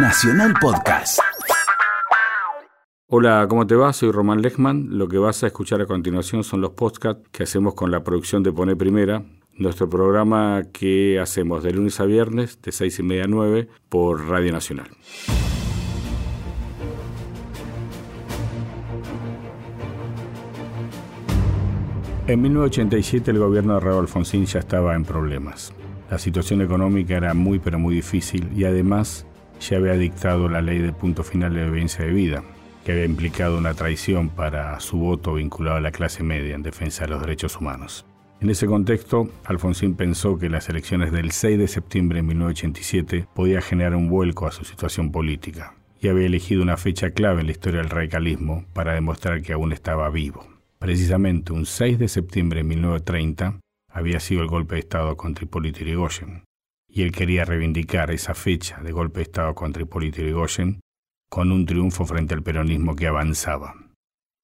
Nacional Podcast. Hola, ¿cómo te va? Soy Román Lechman. Lo que vas a escuchar a continuación son los podcasts que hacemos con la producción de Pone Primera, nuestro programa que hacemos de lunes a viernes de 6 y media a 9 por Radio Nacional. En 1987 el gobierno de Raúl Alfonsín ya estaba en problemas. La situación económica era muy pero muy difícil y además ya había dictado la ley de punto final de obediencia de vida, que había implicado una traición para su voto vinculado a la clase media en defensa de los derechos humanos. En ese contexto, Alfonsín pensó que las elecciones del 6 de septiembre de 1987 podía generar un vuelco a su situación política y había elegido una fecha clave en la historia del radicalismo para demostrar que aún estaba vivo. Precisamente un 6 de septiembre de 1930 había sido el golpe de Estado contra Hipólito Yrigoyen, y él quería reivindicar esa fecha de golpe de Estado contra Hipólito Yrigoyen con un triunfo frente al peronismo que avanzaba.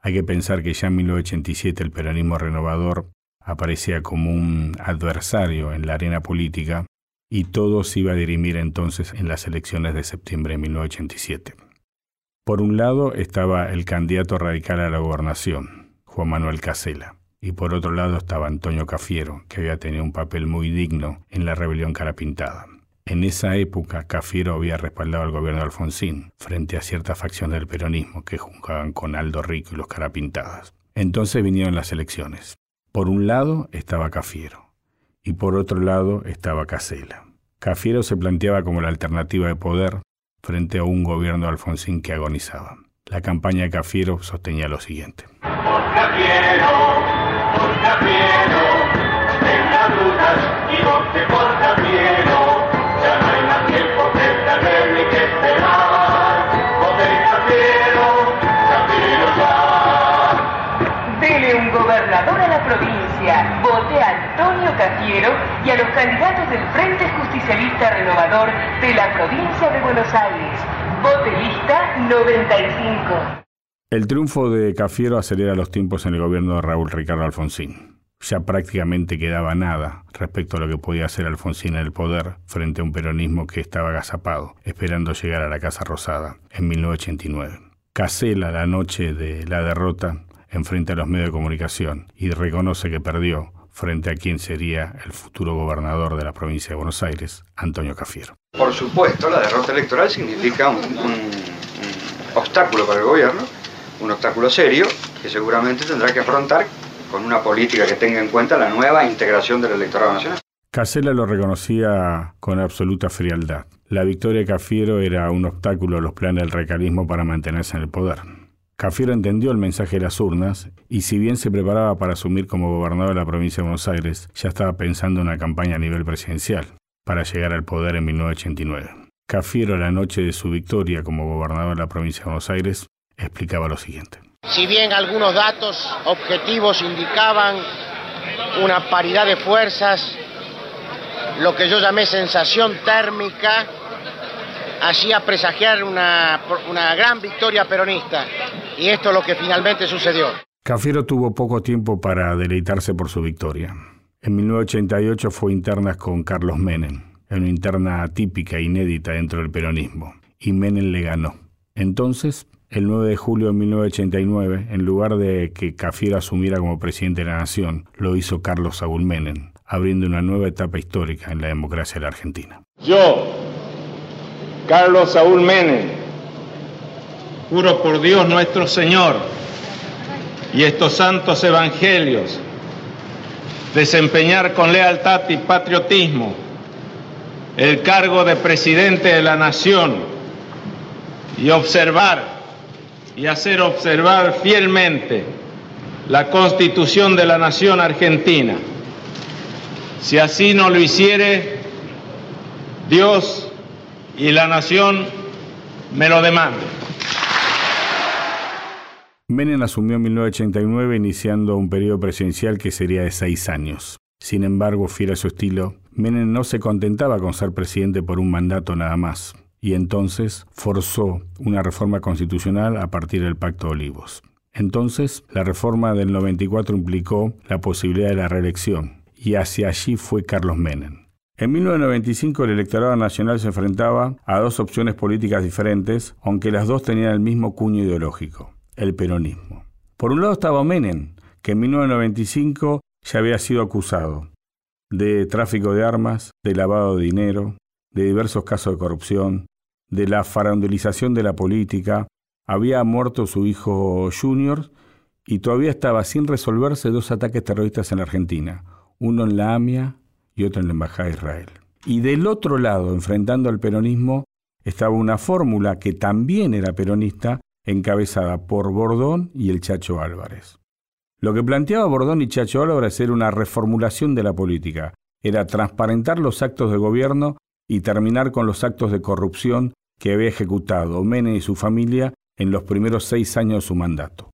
Hay que pensar que ya en 1987 el peronismo renovador aparecía como un adversario en la arena política y todo se iba a dirimir entonces en las elecciones de septiembre de 1987. Por un lado estaba el candidato radical a la gobernación, Juan Manuel Casela. Y por otro lado estaba Antonio Cafiero, que había tenido un papel muy digno en la rebelión Carapintada. En esa época, Cafiero había respaldado al gobierno de Alfonsín frente a ciertas facciones del peronismo que jugaban con Aldo Rico y los Carapintadas. Entonces vinieron las elecciones. Por un lado estaba Cafiero y por otro lado estaba Casela. Cafiero se planteaba como la alternativa de poder frente a un gobierno de Alfonsín que agonizaba. La campaña de Cafiero sostenía lo siguiente. Cafiero, Y a los candidatos del Frente Justicialista Renovador de la provincia de Buenos Aires. Vote lista 95. El triunfo de Cafiero acelera los tiempos en el gobierno de Raúl Ricardo Alfonsín. Ya prácticamente quedaba nada respecto a lo que podía hacer Alfonsín en el poder frente a un peronismo que estaba agazapado, esperando llegar a la Casa Rosada en 1989. Casela, la noche de la derrota, enfrenta a los medios de comunicación y reconoce que perdió frente a quien sería el futuro gobernador de la provincia de Buenos Aires, Antonio Cafiero. Por supuesto, la derrota electoral significa un, un- un obstáculo para el gobierno, un obstáculo serio que seguramente tendrá que afrontar con una política que tenga en cuenta la nueva integración del electorado nacional. Casella lo reconocía con absoluta frialdad. La victoria de Cafiero era un obstáculo a los planes del recalismo para mantenerse en el poder. Cafiero entendió el mensaje de las urnas y si bien se preparaba para asumir como gobernador de la provincia de Buenos Aires, ya estaba pensando en una campaña a nivel presidencial para llegar al poder en 1989. Cafiero, la noche de su victoria como gobernador de la provincia de Buenos Aires, explicaba lo siguiente. Si bien algunos datos objetivos indicaban una paridad de fuerzas, lo que yo llamé sensación térmica hacía presagiar una, una gran victoria peronista. Y esto es lo que finalmente sucedió. Cafiero tuvo poco tiempo para deleitarse por su victoria. En 1988 fue internas con Carlos Menem, en una interna atípica e inédita dentro del peronismo, y Menem le ganó. Entonces, el 9 de julio de 1989, en lugar de que Cafiero asumiera como presidente de la nación, lo hizo Carlos Saúl Menem, abriendo una nueva etapa histórica en la democracia de la Argentina. Yo, Carlos Saúl Menem, juro por Dios nuestro Señor y estos santos evangelios desempeñar con lealtad y patriotismo el cargo de presidente de la nación y observar y hacer observar fielmente la constitución de la nación argentina. Si así no lo hiciere, Dios y la nación me lo demanden. Menem asumió en 1989 iniciando un periodo presidencial que sería de seis años. Sin embargo, fiel a su estilo, Menem no se contentaba con ser presidente por un mandato nada más, y entonces forzó una reforma constitucional a partir del Pacto de Olivos. Entonces, la reforma del 94 implicó la posibilidad de la reelección, y hacia allí fue Carlos Menem. En 1995 el electorado nacional se enfrentaba a dos opciones políticas diferentes, aunque las dos tenían el mismo cuño ideológico, el peronismo. Por un lado estaba Menem, que en 1995 ya había sido acusado de tráfico de armas, de lavado de dinero, de diversos casos de corrupción, de la farandelización de la política, había muerto su hijo Junior y todavía estaba sin resolverse dos ataques terroristas en la Argentina, uno en la AMIA y otro en la Embajada de Israel. Y del otro lado, enfrentando al peronismo, estaba una fórmula que también era peronista, encabezada por Bordón y el Chacho Álvarez. Lo que planteaba Bordón y Chacho Álvarez era una reformulación de la política, era transparentar los actos de gobierno y terminar con los actos de corrupción que había ejecutado Menem y su familia en los primeros seis años de su mandato.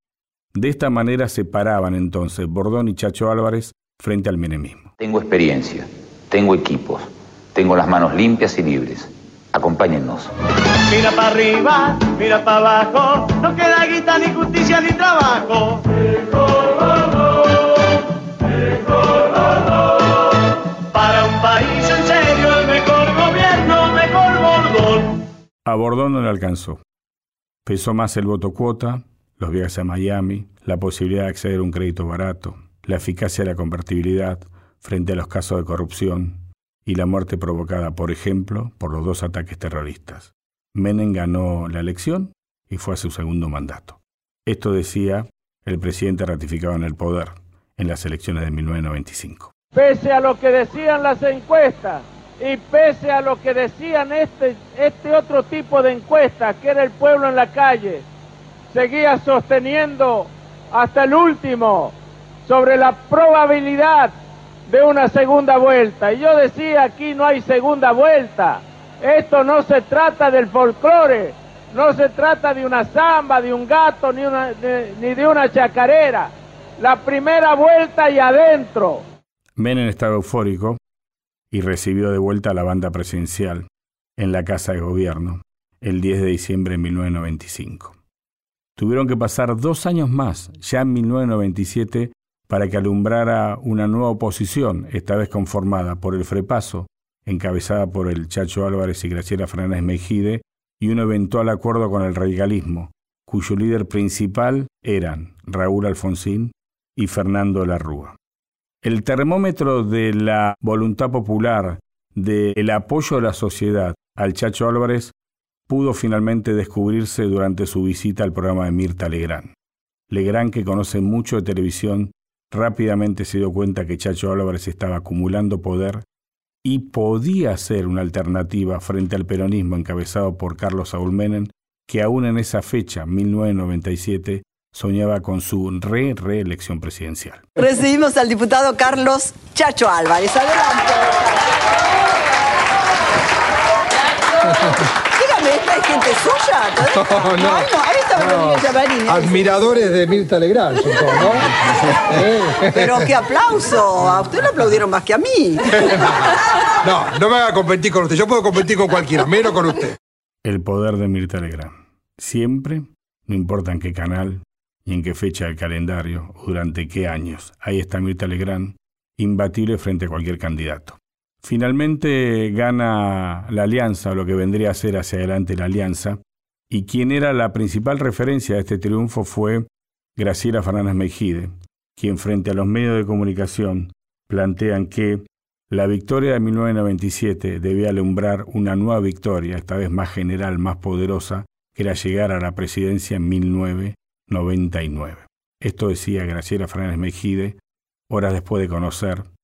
De esta manera se paraban entonces Bordón y Chacho Álvarez frente al menemismo. Tengo experiencia, tengo equipos, tengo las manos limpias y libres. Acompáñennos. Mira para arriba, mira para abajo, no queda guita ni justicia ni trabajo. Para un país en serio, el mejor gobierno, mejor Bordón. A Bordón no le alcanzó. Pesó más el voto cuota, los viajes a Miami, la posibilidad de acceder a un crédito barato, la eficacia de la convertibilidad frente a los casos de corrupción y la muerte provocada, por ejemplo, por los dos ataques terroristas. Menem ganó la elección y fue a su segundo mandato. Esto decía el presidente ratificado en el poder en las elecciones de 1995. Pese a lo que decían las encuestas y pese a lo que decían este, este otro tipo de encuestas, que era el pueblo en la calle, seguía sosteniendo hasta el último sobre la probabilidad de una segunda vuelta. Y yo decía, aquí no hay segunda vuelta. Esto no se trata del folclore, no se trata de una samba, de un gato, ni, una, de, ni de una chacarera. La primera vuelta y adentro. Menem estaba eufórico y recibió de vuelta a la banda presidencial en la Casa de Gobierno el 10 de diciembre de 1995. Tuvieron que pasar dos años más, ya en 1997, para que alumbrara una nueva oposición, esta vez conformada por el Frepaso, encabezada por el Chacho Álvarez y Graciela Fernández Mejide, y un eventual acuerdo con el radicalismo, cuyo líder principal eran Raúl Alfonsín y Fernando Larrúa. El termómetro de la voluntad popular, del apoyo de la sociedad al Chacho Álvarez, pudo finalmente descubrirse durante su visita al programa de Mirta Legrand. Legrand, que conoce mucho de televisión, rápidamente se dio cuenta que Chacho Álvarez estaba acumulando poder y podía ser una alternativa frente al peronismo encabezado por Carlos Saúl Menem, que aún en esa fecha, 1997, soñaba con su re-reelección presidencial. Recibimos al diputado Carlos Chacho Álvarez. Adelante. ¿esta es gente suya? No, no. no, ahí está Rodríguez Llamarini. Admiradores de Mirta Legrand, supongo, ¿no? Pero qué aplauso. A usted lo aplaudieron más que a mí. No, no me haga competir con usted. Yo puedo competir con cualquiera, menos con usted. El poder de Mirta Legrand. Siempre, no importa en qué canal, y en qué fecha del calendario o durante qué años. Ahí está Mirta Legrand, imbatible frente a cualquier candidato. Finalmente gana la alianza, lo que vendría a ser hacia adelante la alianza, y quien era la principal referencia de este triunfo fue Graciela Fernández Mejide, quien frente a los medios de comunicación plantean que la victoria de 1997 debía alumbrar una nueva victoria, esta vez más general, más poderosa, que era llegar a la presidencia en 1999. Esto decía Graciela Fernández Mejide horas después de conocer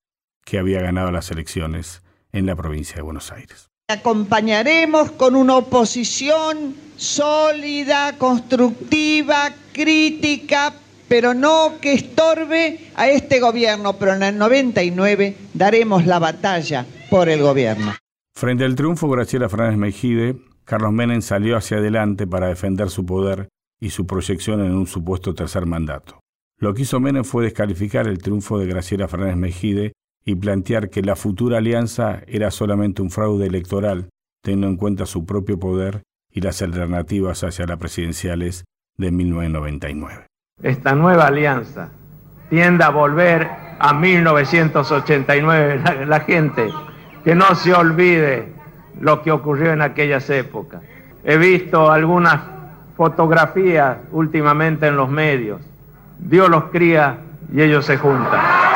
que había ganado las elecciones en la provincia de Buenos Aires. Acompañaremos con una oposición sólida, constructiva, crítica, pero no que estorbe a este gobierno. Pero en el 99 daremos la batalla por el gobierno. Frente al triunfo de Graciela Fernández Mejide, Carlos Menem salió hacia adelante para defender su poder y su proyección en un supuesto tercer mandato. Lo que hizo Menem fue descalificar el triunfo de Graciela Fernández Mejide y plantear que la futura alianza era solamente un fraude electoral, teniendo en cuenta su propio poder y las alternativas hacia las presidenciales de 1999. Esta nueva alianza tiende a volver a 1989. La, la gente que no se olvide lo que ocurrió en aquellas épocas. He visto algunas fotografías últimamente en los medios. Dios los cría y ellos se juntan.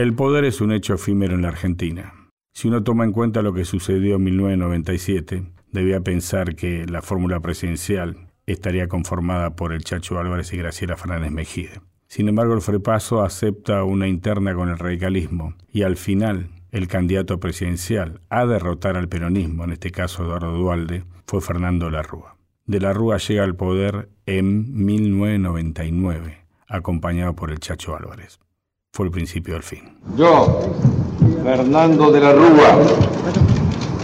El poder es un hecho efímero en la Argentina. Si uno toma en cuenta lo que sucedió en 1997, debía pensar que la fórmula presidencial estaría conformada por el Chacho Álvarez y Graciela Fernández Mejide. Sin embargo, el Frepaso acepta una interna con el radicalismo y al final el candidato presidencial a derrotar al peronismo, en este caso Eduardo Dualde, fue Fernando Larrúa. De la Rúa llega al poder en 1999, acompañado por el Chacho Álvarez. Fue el principio del fin. Yo, Fernando de la Rúa,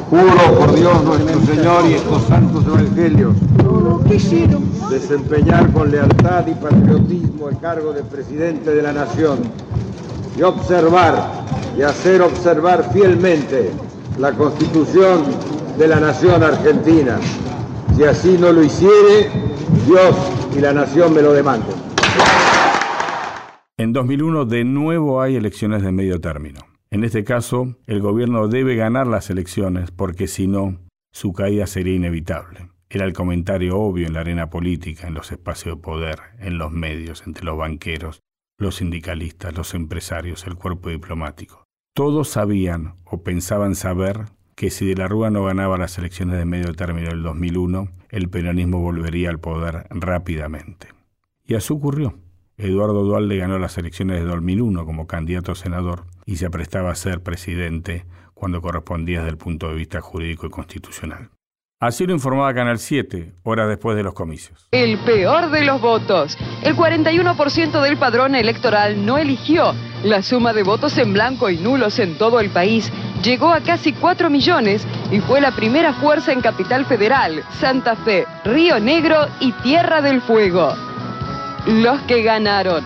juro por Dios nuestro Señor y estos santos evangelios, desempeñar con lealtad y patriotismo el cargo de presidente de la nación y observar y hacer observar fielmente la constitución de la nación argentina. Si así no lo hiciere, Dios y la nación me lo demanden. En 2001 de nuevo hay elecciones de medio término. En este caso, el gobierno debe ganar las elecciones porque si no, su caída sería inevitable. Era el comentario obvio en la arena política, en los espacios de poder, en los medios, entre los banqueros, los sindicalistas, los empresarios, el cuerpo diplomático. Todos sabían o pensaban saber que si de la Rúa no ganaba las elecciones de medio término del 2001, el peronismo volvería al poder rápidamente. Y así ocurrió. Eduardo Dualde ganó las elecciones de 2001 como candidato a senador y se aprestaba a ser presidente cuando correspondía desde el punto de vista jurídico y constitucional. Así lo informaba Canal 7, horas después de los comicios. El peor de los votos. El 41% del padrón electoral no eligió. La suma de votos en blanco y nulos en todo el país llegó a casi 4 millones y fue la primera fuerza en Capital Federal, Santa Fe, Río Negro y Tierra del Fuego. Los que ganaron.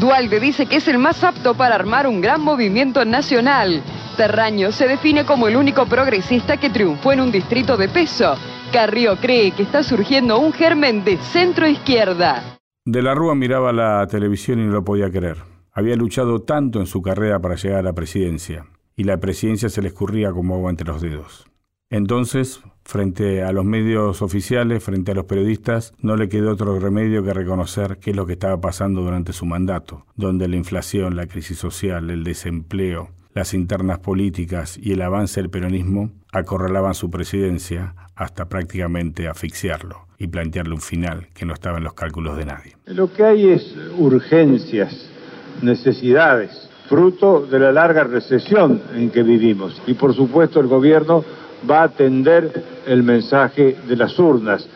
Dualde dice que es el más apto para armar un gran movimiento nacional. Terraño se define como el único progresista que triunfó en un distrito de peso. Carrió cree que está surgiendo un germen de centro izquierda. De la Rúa miraba la televisión y no lo podía creer. Había luchado tanto en su carrera para llegar a la presidencia, y la presidencia se le escurría como agua entre los dedos. Entonces, frente a los medios oficiales, frente a los periodistas, no le quedó otro remedio que reconocer qué es lo que estaba pasando durante su mandato, donde la inflación, la crisis social, el desempleo, las internas políticas y el avance del peronismo acorralaban su presidencia hasta prácticamente asfixiarlo y plantearle un final que no estaba en los cálculos de nadie. Lo que hay es urgencias, necesidades, fruto de la larga recesión en que vivimos. Y por supuesto el gobierno va a atender el mensaje de las urnas.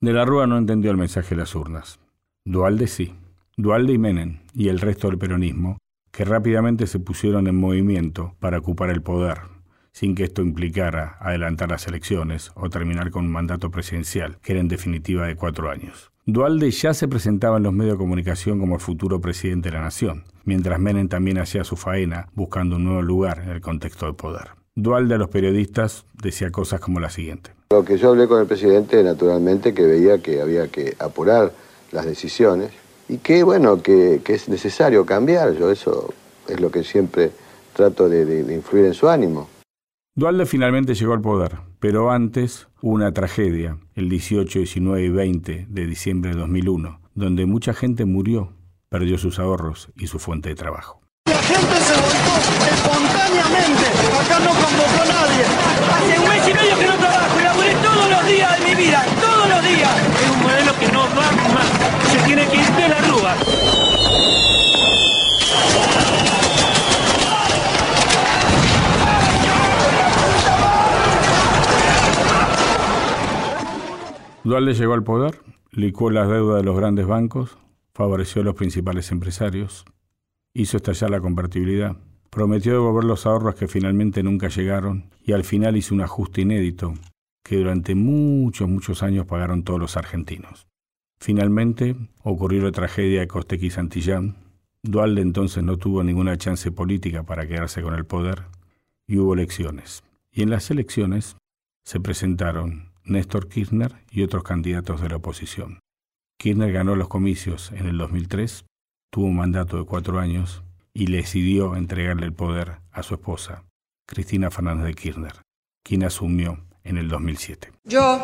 De la Rúa no entendió el mensaje de las urnas. Dualde sí. Dualde y Menem y el resto del peronismo que rápidamente se pusieron en movimiento para ocupar el poder, sin que esto implicara adelantar las elecciones o terminar con un mandato presidencial, que era en definitiva de cuatro años. Dualde ya se presentaba en los medios de comunicación como el futuro presidente de la nación, mientras Menem también hacía su faena buscando un nuevo lugar en el contexto de poder. Dualde a los periodistas decía cosas como la siguiente. Lo que yo hablé con el presidente, naturalmente, que veía que había que apurar las decisiones y que, bueno, que, que es necesario cambiar. Yo eso es lo que siempre trato de, de, de influir en su ánimo. Dualde finalmente llegó al poder, pero antes hubo una tragedia, el 18, 19 y 20 de diciembre de 2001, donde mucha gente murió, perdió sus ahorros y su fuente de trabajo. La gente se volcó espontáneamente. Acá no convocó a nadie. Hace un mes y medio que no trabajo y laburé todos los días de mi vida, todos los días. Es un modelo que no va más. Se tiene que ir de la rúa. Dualde llegó al poder, licuó las deudas de los grandes bancos, favoreció a los principales empresarios, hizo estallar la convertibilidad, prometió devolver los ahorros que finalmente nunca llegaron y al final hizo un ajuste inédito que durante muchos, muchos años pagaron todos los argentinos. Finalmente ocurrió la tragedia de Costequi Santillán. Dualde entonces no tuvo ninguna chance política para quedarse con el poder y hubo elecciones. Y en las elecciones se presentaron Néstor Kirchner y otros candidatos de la oposición. Kirchner ganó los comicios en el 2003, tuvo un mandato de cuatro años y decidió entregarle el poder a su esposa, Cristina Fernández de Kirchner, quien asumió en el 2007. Yo,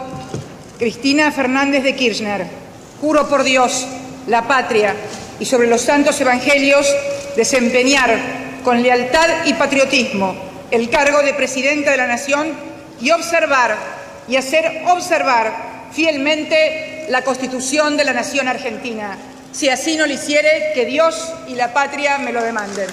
Cristina Fernández de Kirchner, juro por Dios, la patria y sobre los santos evangelios desempeñar con lealtad y patriotismo el cargo de Presidenta de la Nación y observar y hacer observar fielmente la Constitución de la Nación Argentina. Si así no lo hiciere, que Dios y la patria me lo demanden.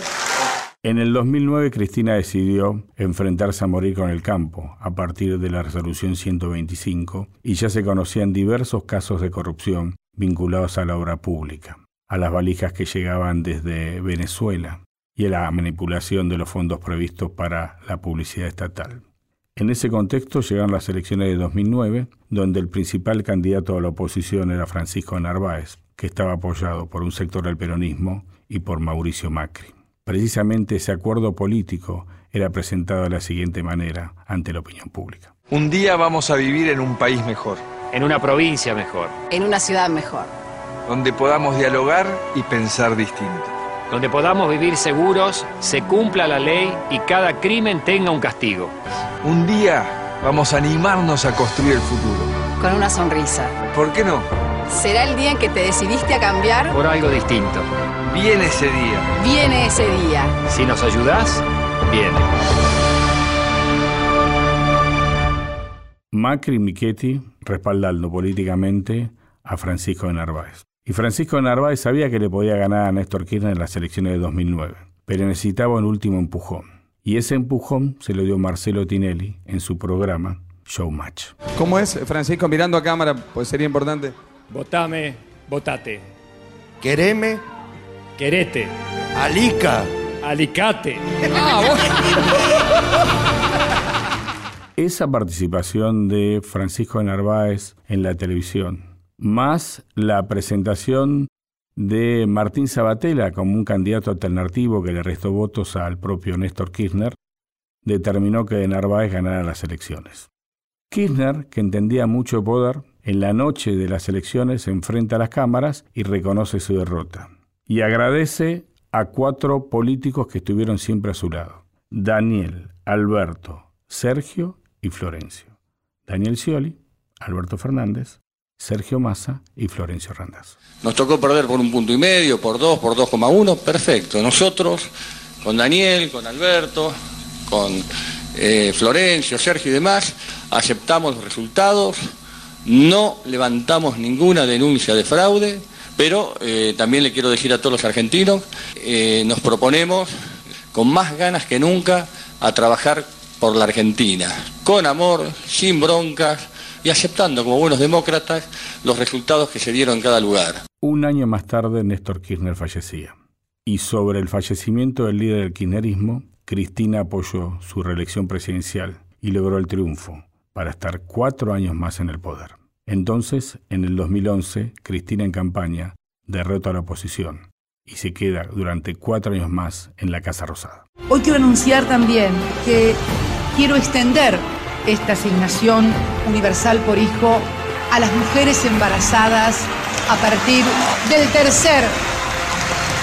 En el 2009 Cristina decidió enfrentarse a morir con el campo a partir de la resolución 125 y ya se conocían diversos casos de corrupción vinculados a la obra pública, a las valijas que llegaban desde Venezuela y a la manipulación de los fondos previstos para la publicidad estatal. En ese contexto llegaron las elecciones de 2009, donde el principal candidato a la oposición era Francisco Narváez, que estaba apoyado por un sector del peronismo y por Mauricio Macri. Precisamente ese acuerdo político era presentado de la siguiente manera ante la opinión pública. Un día vamos a vivir en un país mejor. En una provincia mejor. En una ciudad mejor. Donde podamos dialogar y pensar distinto. Donde podamos vivir seguros, se cumpla la ley y cada crimen tenga un castigo. Un día vamos a animarnos a construir el futuro. Con una sonrisa. ¿Por qué no? Será el día en que te decidiste a cambiar. Por algo distinto. Viene ese día. Viene ese día. Si nos ayudás, viene. Macri y Michetti respaldando políticamente a Francisco de Narváez. Y Francisco de Narváez sabía que le podía ganar a Néstor Kirchner en las elecciones de 2009, pero necesitaba un último empujón. Y ese empujón se lo dio Marcelo Tinelli en su programa Showmatch. ¿Cómo es, Francisco, mirando a cámara? Pues sería importante. Votame, votate. Quereme, Querete. alica. Alicate. Esa participación de Francisco de Narváez en la televisión, más la presentación de Martín Sabatella como un candidato alternativo que le restó votos al propio Néstor Kirchner, determinó que de Narváez ganara las elecciones. Kirchner, que entendía mucho poder, en la noche de las elecciones se enfrenta a las cámaras y reconoce su derrota. Y agradece a cuatro políticos que estuvieron siempre a su lado. Daniel, Alberto, Sergio y Florencio. Daniel Scioli, Alberto Fernández, Sergio Massa y Florencio Randazzo. Nos tocó perder por un punto y medio, por dos, por 2,1, perfecto. Nosotros, con Daniel, con Alberto, con eh, Florencio, Sergio y demás, aceptamos los resultados, no levantamos ninguna denuncia de fraude, pero eh, también le quiero decir a todos los argentinos, eh, nos proponemos con más ganas que nunca a trabajar por la Argentina, con amor, sin broncas y aceptando como buenos demócratas los resultados que se dieron en cada lugar. Un año más tarde, Néstor Kirchner fallecía. Y sobre el fallecimiento del líder del kirchnerismo, Cristina apoyó su reelección presidencial y logró el triunfo para estar cuatro años más en el poder. Entonces, en el 2011, Cristina en campaña derrota a la oposición y se queda durante cuatro años más en la Casa Rosada. Hoy quiero anunciar también que quiero extender esta asignación universal por hijo a las mujeres embarazadas a partir del tercer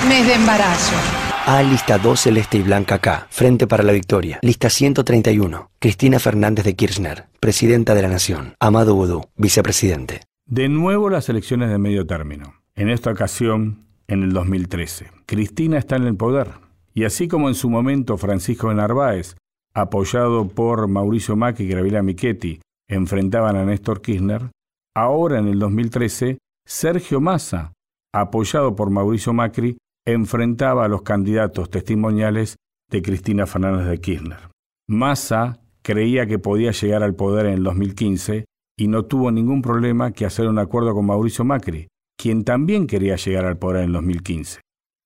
mes de embarazo. A lista 2 celeste y blanca K, Frente para la Victoria. Lista 131, Cristina Fernández de Kirchner, Presidenta de la Nación. Amado Boudou, Vicepresidente. De nuevo las elecciones de medio término. En esta ocasión, en el 2013. Cristina está en el poder. Y así como en su momento Francisco de Narváez, apoyado por Mauricio Macri y Gabriela Michetti, enfrentaban a Néstor Kirchner, ahora en el 2013, Sergio Massa, apoyado por Mauricio Macri, enfrentaba a los candidatos testimoniales de Cristina Fernández de Kirchner. Massa creía que podía llegar al poder en el 2015 y no tuvo ningún problema que hacer un acuerdo con Mauricio Macri, quien también quería llegar al poder en el 2015.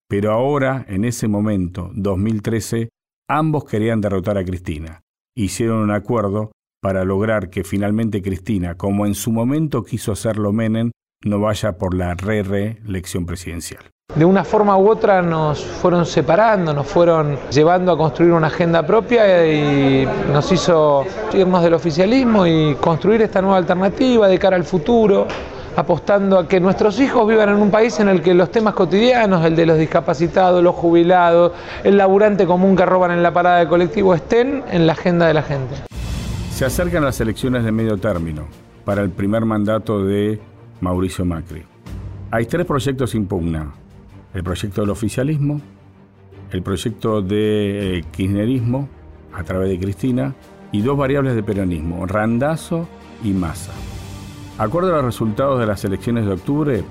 Pero ahora, en ese momento, 2013, ambos querían derrotar a Cristina. Hicieron un acuerdo para lograr que finalmente Cristina, como en su momento quiso hacerlo Menem, no vaya por la re-reelección presidencial. De una forma u otra nos fueron separando, nos fueron llevando a construir una agenda propia y nos hizo irnos del oficialismo y construir esta nueva alternativa de cara al futuro, apostando a que nuestros hijos vivan en un país en el que los temas cotidianos, el de los discapacitados, los jubilados, el laburante común que roban en la parada de colectivo, estén en la agenda de la gente. Se acercan las elecciones de medio término para el primer mandato de Mauricio Macri. Hay tres proyectos sin pugna. El proyecto del oficialismo, el proyecto de eh, kirchnerismo a través de Cristina y dos variables de peronismo, Randazo y Massa. Acorde a los resultados de las elecciones de octubre,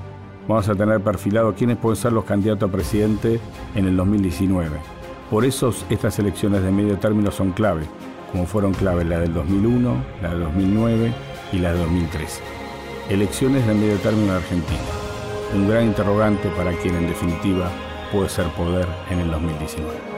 vamos a tener perfilado quiénes pueden ser los candidatos a presidente en el 2019. Por eso estas elecciones de medio término son clave, como fueron clave la del 2001, la del 2009 y la de 2013. Elecciones de medio término en Argentina. Un gran interrogante para quien en definitiva puede ser poder en el 2019.